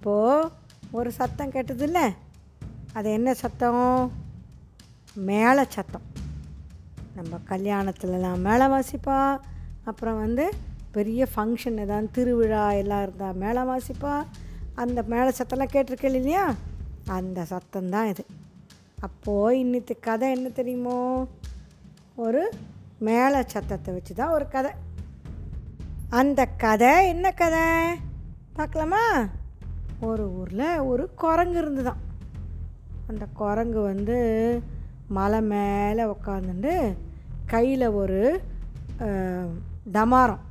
இப்போது ஒரு சத்தம் கேட்டதில்ல. அது என்ன சத்தம்? மேள சத்தம். நம்ம கல்யாணத்துலலாம் மேலே வாசிப்பா? அப்புறம் வந்து பெரிய ஃபங்க்ஷன் ஏதாவது திருவிழா எல்லாம் இருந்தால் மேளம் வாசிப்பா? அந்த மேலே சத்தம்லாம் கேட்டிருக்கேன் இல்லையா? அந்த சத்தம்தான் இது. அப்போது இன்னித்து கதை என்ன தெரியுமோ? ஒரு மேள சத்தத்தை வச்சு தான் ஒரு கதை. அந்த கதை என்ன கதை? பார்க்கலாமா? ஒரு ஊரில் ஒரு குரங்கு இருந்துதான். அந்த குரங்கு வந்து மலை மேலே உக்காந்துட்டு கையில் ஒரு டமாரம்.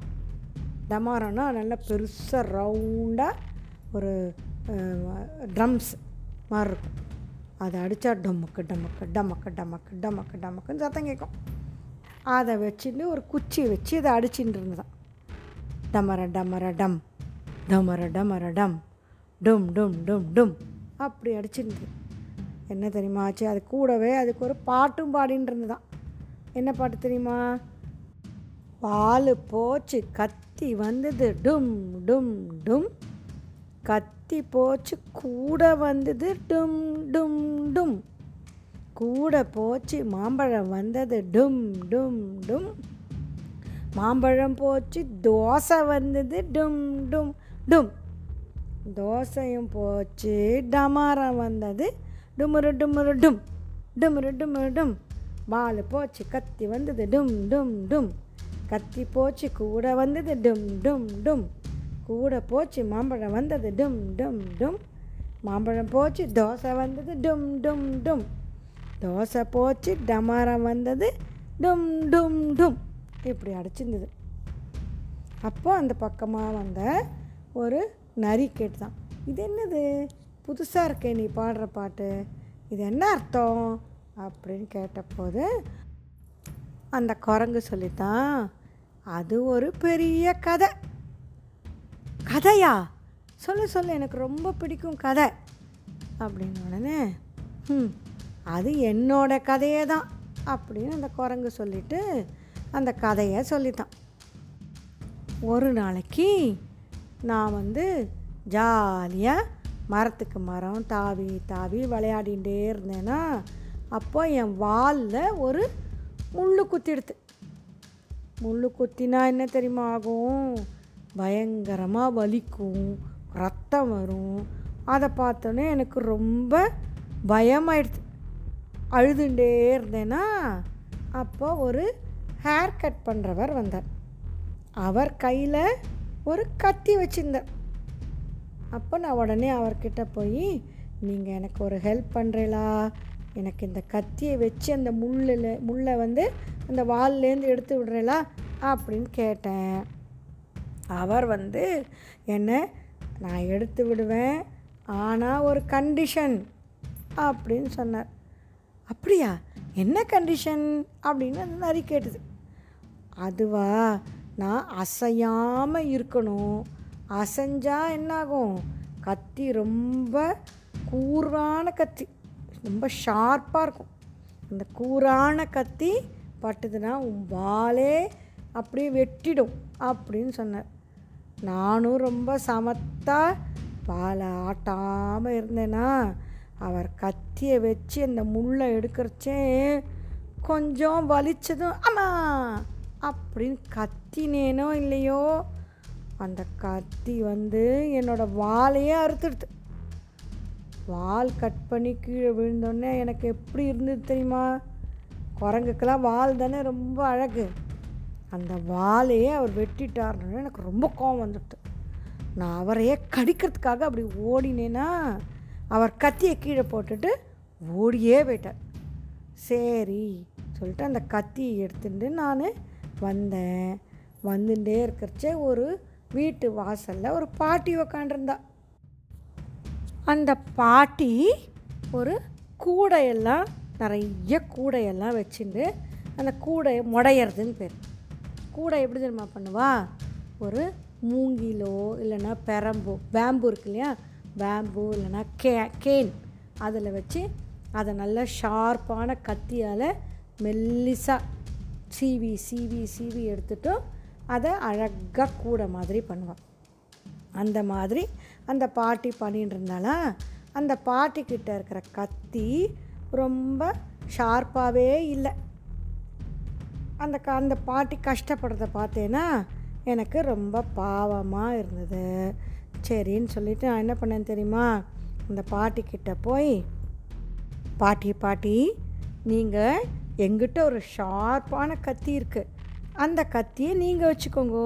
டமாரம்னா நல்ல பெருசாக ரவுண்டாக ஒரு ட்ரம்ஸ் மாதிரி இருக்கும். அதை அடித்தா டமக்கு டமக்கு டமக்கு டமக்கு டமக்கு டமக்குன்னு சத்தம் கேட்கும். அதை வச்சுட்டு ஒரு குச்சி வச்சு அதை அடிச்சுட்டு இருந்ததான். டமர டமர டம். டமர டமர டம். டும் டும் டும் டும். அப்படி அடிச்சுட்டு என்ன தெரியுமா ஆச்சு? அது கூடவே அதுக்கு ஒரு பாட்டும் பாடின்னு தான் என்ன பாட்டு தெரியுமா? பால் போச்சு கத்தி வந்தது டும் டும் டும். கத்தி போச்சு கூட வந்தது டும் டும் டும். கூட போச்சு மாம்பழம் வந்தது டும் டும் டும். மாம்பழம் போச்சு தோசை வந்தது டும் டும் டும். தோசையும் போச்சு. டமாரம் வந்தது. டுமுரு டுமுரு டும். டுமுரு டுமுரு டும். பால் போச்சு கத்தி வந்தது டும் டும் டும். கத்தி போச்சு கூட வந்தது டும் டும் டும். கூட போச்சு மாம்பழம் வந்தது டும் டும் டும். மாம்பழம் போச்சு தோசை வந்தது டும் டும் டும். தோசை போச்சு டமாரம் வந்தது டும் டும் டும். இப்படி அடிச்சிருந்தது. அப்போது அந்த பக்கமாக வந்த ஒரு நரி கேட்டுதான். இது என்னது? புதுசாக இருக்கே நீ பாடுற பாட்டு. இது என்ன அர்த்தம்? அப்படின்னு கேட்டபோது அந்த குரங்கு சொல்லித்தான் அது ஒரு பெரிய கதை. கதையா? சொல்லு சொல்லு. எனக்கு ரொம்ப பிடிக்கும் கதை. அப்படின்னு உடனே ம் அது என்னோட கதையே தான் அப்படின்னு அந்த குரங்கு சொல்லிட்டு அந்த கதையை சொல்லித்தான். ஒரு நாளைக்கு நான் வந்து ஜாலியாக மரத்துக்கு மரம் தாவி தாவி விளையாடிகிட்டே இருந்தேன்னா அப்போ என் வாலில் ஒரு முள்ளு குத்திடுது முள்ளு குத்தினா என்ன தெரியுமா ஆகும்? பயங்கரமாக வலிக்கும் ரத்தம் வரும். அதை பார்த்தோன்னே எனக்கு ரொம்ப பயமாயிடுது அழுதுண்டே இருந்தேன்னா அப்போ ஒரு ஹேர் கட் பண்ணுறவர் வந்தார். அவர் கையில் ஒரு கத்தி வச்சுருந்தேன். அப்போ நான் உடனே அவர்கிட்ட போய் நீங்கள் எனக்கு ஒரு ஹெல்ப் பண்ணுறீங்களா எனக்கு இந்த கத்தியை வச்சு அந்த முள்ளில் முள்ளை வந்து அந்த வால்லேருந்து எடுத்து விடுறீங்களா அப்படின்னு கேட்டேன். அவர் வந்து என்ன? நான் எடுத்து விடுவேன். ஆனால் ஒரு கண்டிஷன் அப்படின்னு சொன்னார். அப்படியா? என்ன கண்டிஷன் அப்படின்னு அந்த நரி கேட்டது. அதுவா? நான் அசையாமல் இருக்கணும். அசைஞ்சால் என்னாகும்? கத்தி ரொம்ப கூரான கத்தி. ரொம்ப ஷார்ப்பாக இருக்கும். அந்த கூரான கத்தி பட்டுதுன்னா உன் வாலே அப்படியே வெட்டிடும் அப்படின்னு சொன்னார். நானும் ரொம்ப சமத்தாக வாழை ஆட்டாமல் இருந்தேன்னா அவர் கத்தியை வச்சு அந்த முள்ளை எடுக்கிறச்சே கொஞ்சம் வலிச்சதும் அம்மா! அப்படின்னு கத்தினேனோ இல்லையோ அந்த கத்தி வந்து என்னோட வாலையே அறுத்துடுது. வால் கட் பண்ணி கீழே விழுந்தோடனே எனக்கு எப்படி இருந்தது தெரியுமா? குரங்குக்கெல்லாம் வால் தானே ரொம்ப அழகு. அந்த வாலையே அவர் வெட்டிட்டாருன்னு எனக்கு ரொம்ப கோவம் வந்துடுது. நான் அவரையே கடிக்கிறதுக்காக அப்படி ஓடினேன்னா அவர் கத்தியை கீழே போட்டுட்டு ஓடியே போயிட்டார். சரி சொல்லிட்டு அந்த கத்தியை எடுத்துட்டு நான் வந்தேன். வந்துட்டே இருக்கிறச்சே ஒரு வீட்டு வாசலில் ஒரு பாட்டி உக்காண்டிருந்தா. அந்த பாட்டி ஒரு கூடையெல்லாம் நிறைய கூடையெல்லாம் வச்சுட்டு அந்த கூடையை முடையிறதுன்னு பேர். கூடை எப்படி தெரியுமா பண்ணுவா? ஒரு மூங்கிலோ இல்லைன்னா பெரம்போ பேம்பு இருக்கு இல்லையா? பேம்பு இல்லைன்னா கே கேன். அதில் வச்சு அதை நல்லா ஷார்ப்பான கத்தியால் மெல்லிசாக சீவி சீவி சீவி எடுத்துட்டு அதை அழகாக கூட மாதிரி பண்ணுவாள் அந்த மாதிரி அந்த பாட்டி பண்ணிட்டு இருந்தாலும் அந்த பாட்டிக்கிட்ட இருக்கிற கத்தி ரொம்ப ஷார்ப்பாகவே இல்லை. அந்த க அந்த பாட்டி கஷ்டப்படுறத பார்த்தேன்னா எனக்கு ரொம்ப பாவமாக இருந்தது. சரின்னு சொல்லிட்டு நான் என்ன பண்ணேன் தெரியுமா? அந்த பாட்டிக்கிட்ட போய் பாட்டி பாட்டி நீங்கள் எங்கிட்ட ஒரு ஷார்ப்பான கத்தி இருக்குது அந்த கத்தியை நீங்கள் வச்சுக்கோங்க.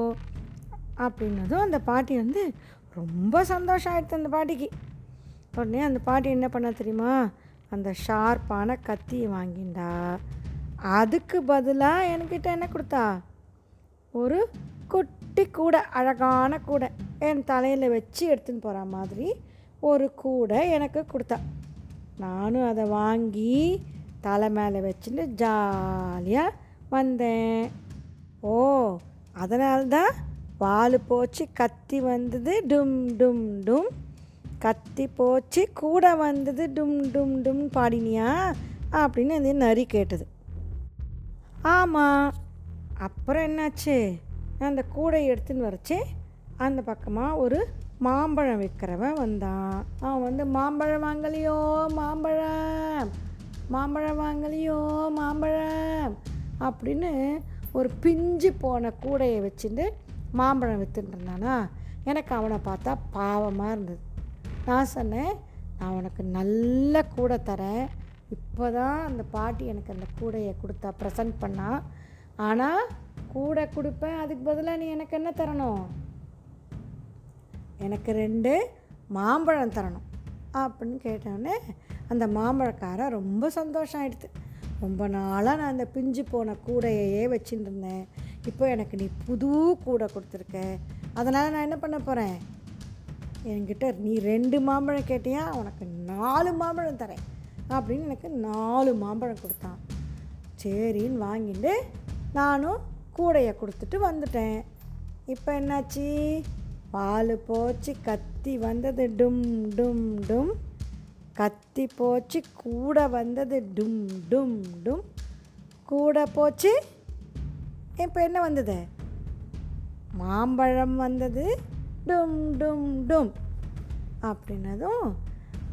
அப்படின்னதும் அந்த பாட்டி வந்து ரொம்ப சந்தோஷம் ஆயிடுச்சு அந்த பாட்டிக்கு. உடனே அந்த பாட்டி என்ன பண்ண தெரியுமா? அந்த ஷார்ப்பான கத்தியை வாங்கிண்டா. அதுக்கு பதிலாக என்கிட்ட என்ன கொடுத்தா? ஒரு குட்டி கூடை அழகான கூடை என் தலையில் வச்சு எடுத்துன்னு போகிற மாதிரி ஒரு கூடை எனக்கு கொடுத்தா. நானும் அதை வாங்கி தலை மேலே வச்சுட்டு ஜாலியாக வந்தேன். ஓ அதனால்தான் வால் போச்சு கத்தி வந்தது டும் டும் டும். கத்தி போச்சு கூட வந்தது டும் டும் டும் பாடினியா? அப்படின்னு அந்த நரி கேட்டது. ஆமாம் அப்புறம் என்னாச்சு? நான் அந்த கூடை எடுத்துன்னு வரச்சு அந்த பக்கமாக ஒரு மாம்பழம் விற்கிறவன் வந்தான். அவன் வந்து மாம்பழம் வாங்கலையோ மாம்பழம்? மாம்பழம் வாங்கலையோ மாம்பழம் அப்படின்னு ஒரு பிஞ்சு போன கூடையை வச்சுட்டு மாம்பழம் விற்றுட்டு இருந்தானா. எனக்கு அவனை பார்த்தா பாவமாக இருந்தது. நான் சொன்னேன் நான் உனக்கு நல்ல கூடை தரேன். இப்போ தான் அந்த பாட்டி எனக்கு அந்த கூடையை கொடுத்தா ப்ரெசன்ட் பண்ணா. ஆனால் கூடை கொடுப்பேன். அதுக்கு பதிலாக நீ எனக்கு என்ன தரணும்? எனக்கு ரெண்டு மாம்பழம் தரணும். அப்படின்னு கேட்டோடனே அந்த மாம்பழக்காரன் ரொம்ப சந்தோஷம் ஆயிடுது ரொம்ப நாளாக நான் அந்த பிஞ்சு போன கூடையையே வச்சுட்டு இருந்தேன் இப்போ எனக்கு நீ புது கூடை கொடுத்துருக்க. அதனால் நான் என்ன பண்ண போகிறேன் என்கிட்ட நீ ரெண்டு மாம்பழம் கேட்டியா? உனக்கு நாலு மாம்பழம் தரேன் அப்படின்னு எனக்கு நாலு மாம்பழம் கொடுத்தான். சரின்னு வாங்கிட்டு நானும் கூடையை கொடுத்துட்டு வந்துட்டேன். இப்போ என்னாச்சு? பால் போச்சு கத்தி வந்தது டும் டும் டும். கத்தி போச்சு கூட வந்தது டும் டும் டும். கூட போச்சு இப்போ என்ன வந்தது? மாம்பழம் வந்தது டும் டும் டும். அப்படின்னதும்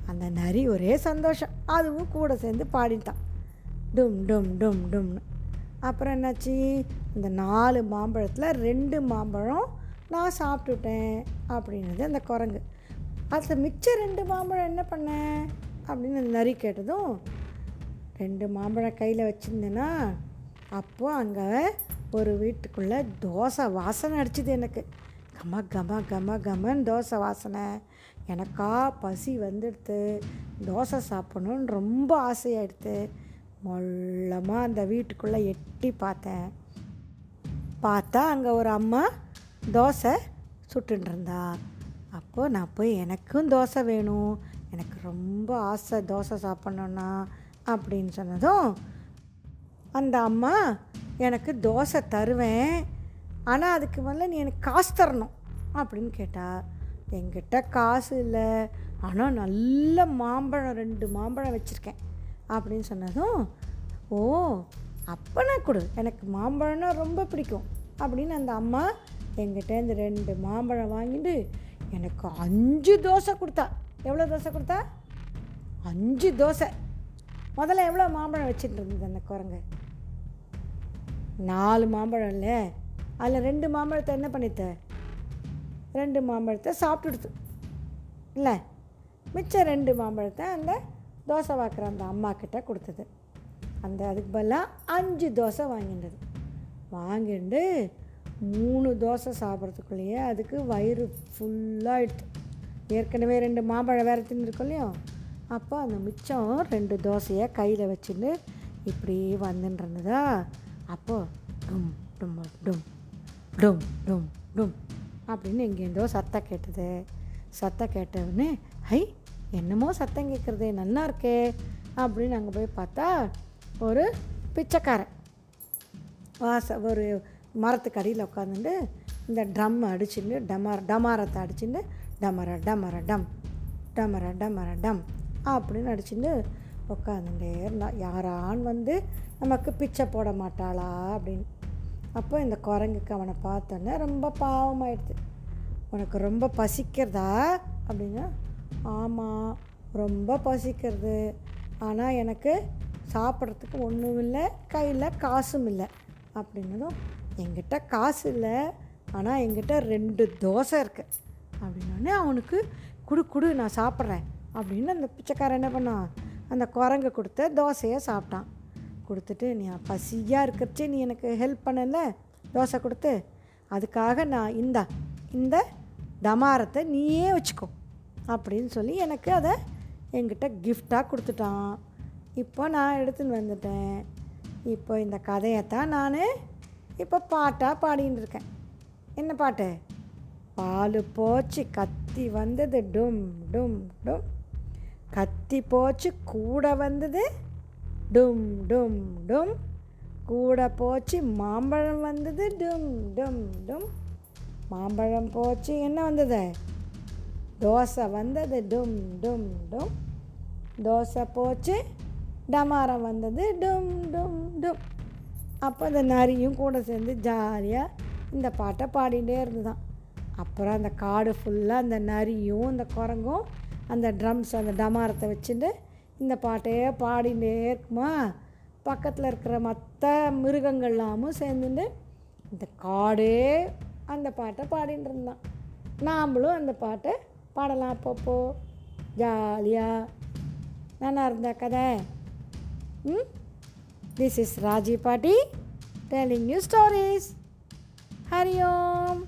அந்த நரி ஒரே சந்தோஷம். அதுவும் கூட சேர்ந்து பாடிட்டான் டும் டும் டும் டும்னு. அப்புறம் என்னாச்சு? இந்த நாலு மாம்பழத்தில் ரெண்டு மாம்பழம் நான் சாப்பிட்டுட்டேன் அப்படின்னது அந்த குரங்கு. அதில் மிச்சம் ரெண்டு மாம்பழம் என்ன பண்ணேன் அப்படின்னு அந்த நரி கேட்டதும் ரெண்டு மாம்பழம் கையில் வச்சுருந்தேன்னா அப்போது அங்கே ஒரு வீட்டுக்குள்ளே தோசை வாசனை அடிச்சுது எனக்கு. கம கம கம கமன்னு தோசை வாசனை. எனக்கா பசி வந்துடுத்து. தோசை சாப்பிடணுன்னு ரொம்ப ஆசையாயிடுத்து. மொல்லமாக அந்த வீட்டுக்குள்ளே எட்டி பார்த்தேன். பார்த்தா அங்கே ஒரு அம்மா தோசை சுட்டுன்னு அப்போது நான் போய் எனக்கும் தோசை வேணும். எனக்கு ரொம்ப ஆசை தோசை சாப்பிட்ணுன்னா அப்படின்னு சொன்னதும் அந்த அம்மா எனக்கு தோசை தருவேன் ஆனால் அதுக்கு முதல்ல நீ எனக்கு காசு தரணும் அப்படின்னு கேட்டால் என்கிட்ட காசு இல்லை ஆனால் நல்ல மாம்பழம் ரெண்டு மாம்பழம் வச்சுருக்கேன் அப்படின்னு சொன்னதும் ஓ அப்போனா கொடு எனக்கு மாம்பழம்னா ரொம்ப பிடிக்கும் அப்படின்னு அந்த அம்மா எங்கிட்ட இந்த ரெண்டு மாம்பழம் வாங்கிட்டு எனக்கு அஞ்சு தோசை கொடுத்தா. எவ்வளோ தோசை கொடுத்தா? அஞ்சு தோசை. முதல்ல எவ்வளோ மாம்பழம் வச்சுட்டு இருந்தது அந்த குரங்கு? நாலு மாம்பழம் இல்லை. அதில் ரெண்டு மாம்பழத்தை என்ன பண்ணித்த? ரெண்டு மாம்பழத்தை சாப்பிட்டுடுத்து. இல்லை. மிச்சம் ரெண்டு மாம்பழத்தை அந்த தோசை வாக்குற அந்த அம்மாக்கிட்ட கொடுத்தது. அந்த அதுக்கு பதிலாக அஞ்சு தோசை வாங்கிட்டது வாங்கிட்டு மூணு தோசை சாப்பிட்றதுக்குள்ளேயே அதுக்கு வயிறு ஃபுல்லாகிடுது ஏற்கனவே ரெண்டு மாம்பழம் வேறு தின்னுருக்கோம் இல்லையோ? அப்போ அந்த மிச்சம் ரெண்டு தோசையை கையில் வச்சுட்டு இப்படி வந்துன்றதா அப்போது டும் டும் டும் டும் டும் டும் அப்படின்னு எங்கேருந்தோ சத்தம் கேட்டது. சத்தம் கேட்டவுடனே ஹை என்னமோ சத்தம் கேட்குறது நல்லா இருக்கே அப்படின்னு அங்கே போய் பார்த்தா ஒரு பிச்சைக்காரன். வாச ஒரு மரத்துக்கு அடியில் உட்காந்துட்டு இந்த ட்ரம் அடிச்சுட்டு டமார் டமாரத்தை அடிச்சுட்டு டமர டமர டம் டமர டமர டம் அப்படின்னு அடிச்சுட்டு உட்காந்துட்டே இருந்தா. யாரான் வந்து நமக்கு பிச்சை போட மாட்டாளா அப்படின்னு. அப்போ இந்த குரங்குக்கு அவனை பார்த்தோன்னே ரொம்ப பாவமாயிடுது. உனக்கு ரொம்ப பசிக்கிறதா அப்படின்னா ஆமாம் ரொம்ப பசிக்கிறது. ஆனால் எனக்கு சாப்பிட்றதுக்கு ஒன்றும் இல்லை கையில் காசும் இல்லை அப்படின்னதும் என்கிட்ட காசு இல்லை ஆனால் என்கிட்ட ரெண்டு தோசை இருக்குது அப்படின்னோடனே அவனுக்கு குடு குடு நான் சாப்பிட்றேன். அப்படின்னு அந்த பிச்சைக்காரன் என்ன பண்ணான்? அந்த குரங்கு கொடுத்த தோசையை சாப்பிட்டான். கொடுத்துட்டு நீ பசியாக இருக்கிறச்சே நீ எனக்கு ஹெல்ப் பண்ணல? தோசை கொடுத்து. அதுக்காக நான் இந்தா இந்த டமாரத்தை நீயே வச்சுக்கோ. அப்படின்னு சொல்லி எனக்கு அதை என்கிட்ட கிஃப்டாக கொடுத்துட்டான். இப்போ நான் எடுத்துன்னு வந்துட்டேன். இப்போ இந்த கதையை தான் நான் இப்போ பாட்டாக பாடின்னு இருக்கேன் என்ன பாட்டு? பால் போச்சு கத்தி வந்தது டும் டும் டும். கத்தி போச்சு கூட வந்தது டும் டும் டும். கூட போச்சு மாம்பழம் வந்தது டும் டும் டும். மாம்பழம் போச்சு என்ன வந்தது? தோசை வந்தது டும் டும் டும். தோசை போச்சு டமாரம் வந்தது டும் டும் டும். அப்போ அந்த நரியும் கூட சேர்ந்து ஜாலியாக இந்த பாட்டை பாடிகிட்டே இருந்துதான். அப்புறம் அந்த காடு ஃபுல்லாக அந்த நரியும் அந்த குரங்கும் அந்த ட்ரம்ஸ் அந்த டமாரத்தை வச்சுட்டு இந்த பாட்டையே பாடிகிட்டே இருக்குமா? பக்கத்தில் இருக்கிற மற்ற மிருகங்கள்லாமும் சேர்ந்துட்டு இந்த காடே அந்த பாட்டை பாடிட்டு இருந்தான். நாம்ளும் அந்த பாட்டை பாடலாம் அப்பப்போ. ஜாலியாக நல்லா இருந்தா கதை. ம்? This is Raji Party telling you stories. Hari Om.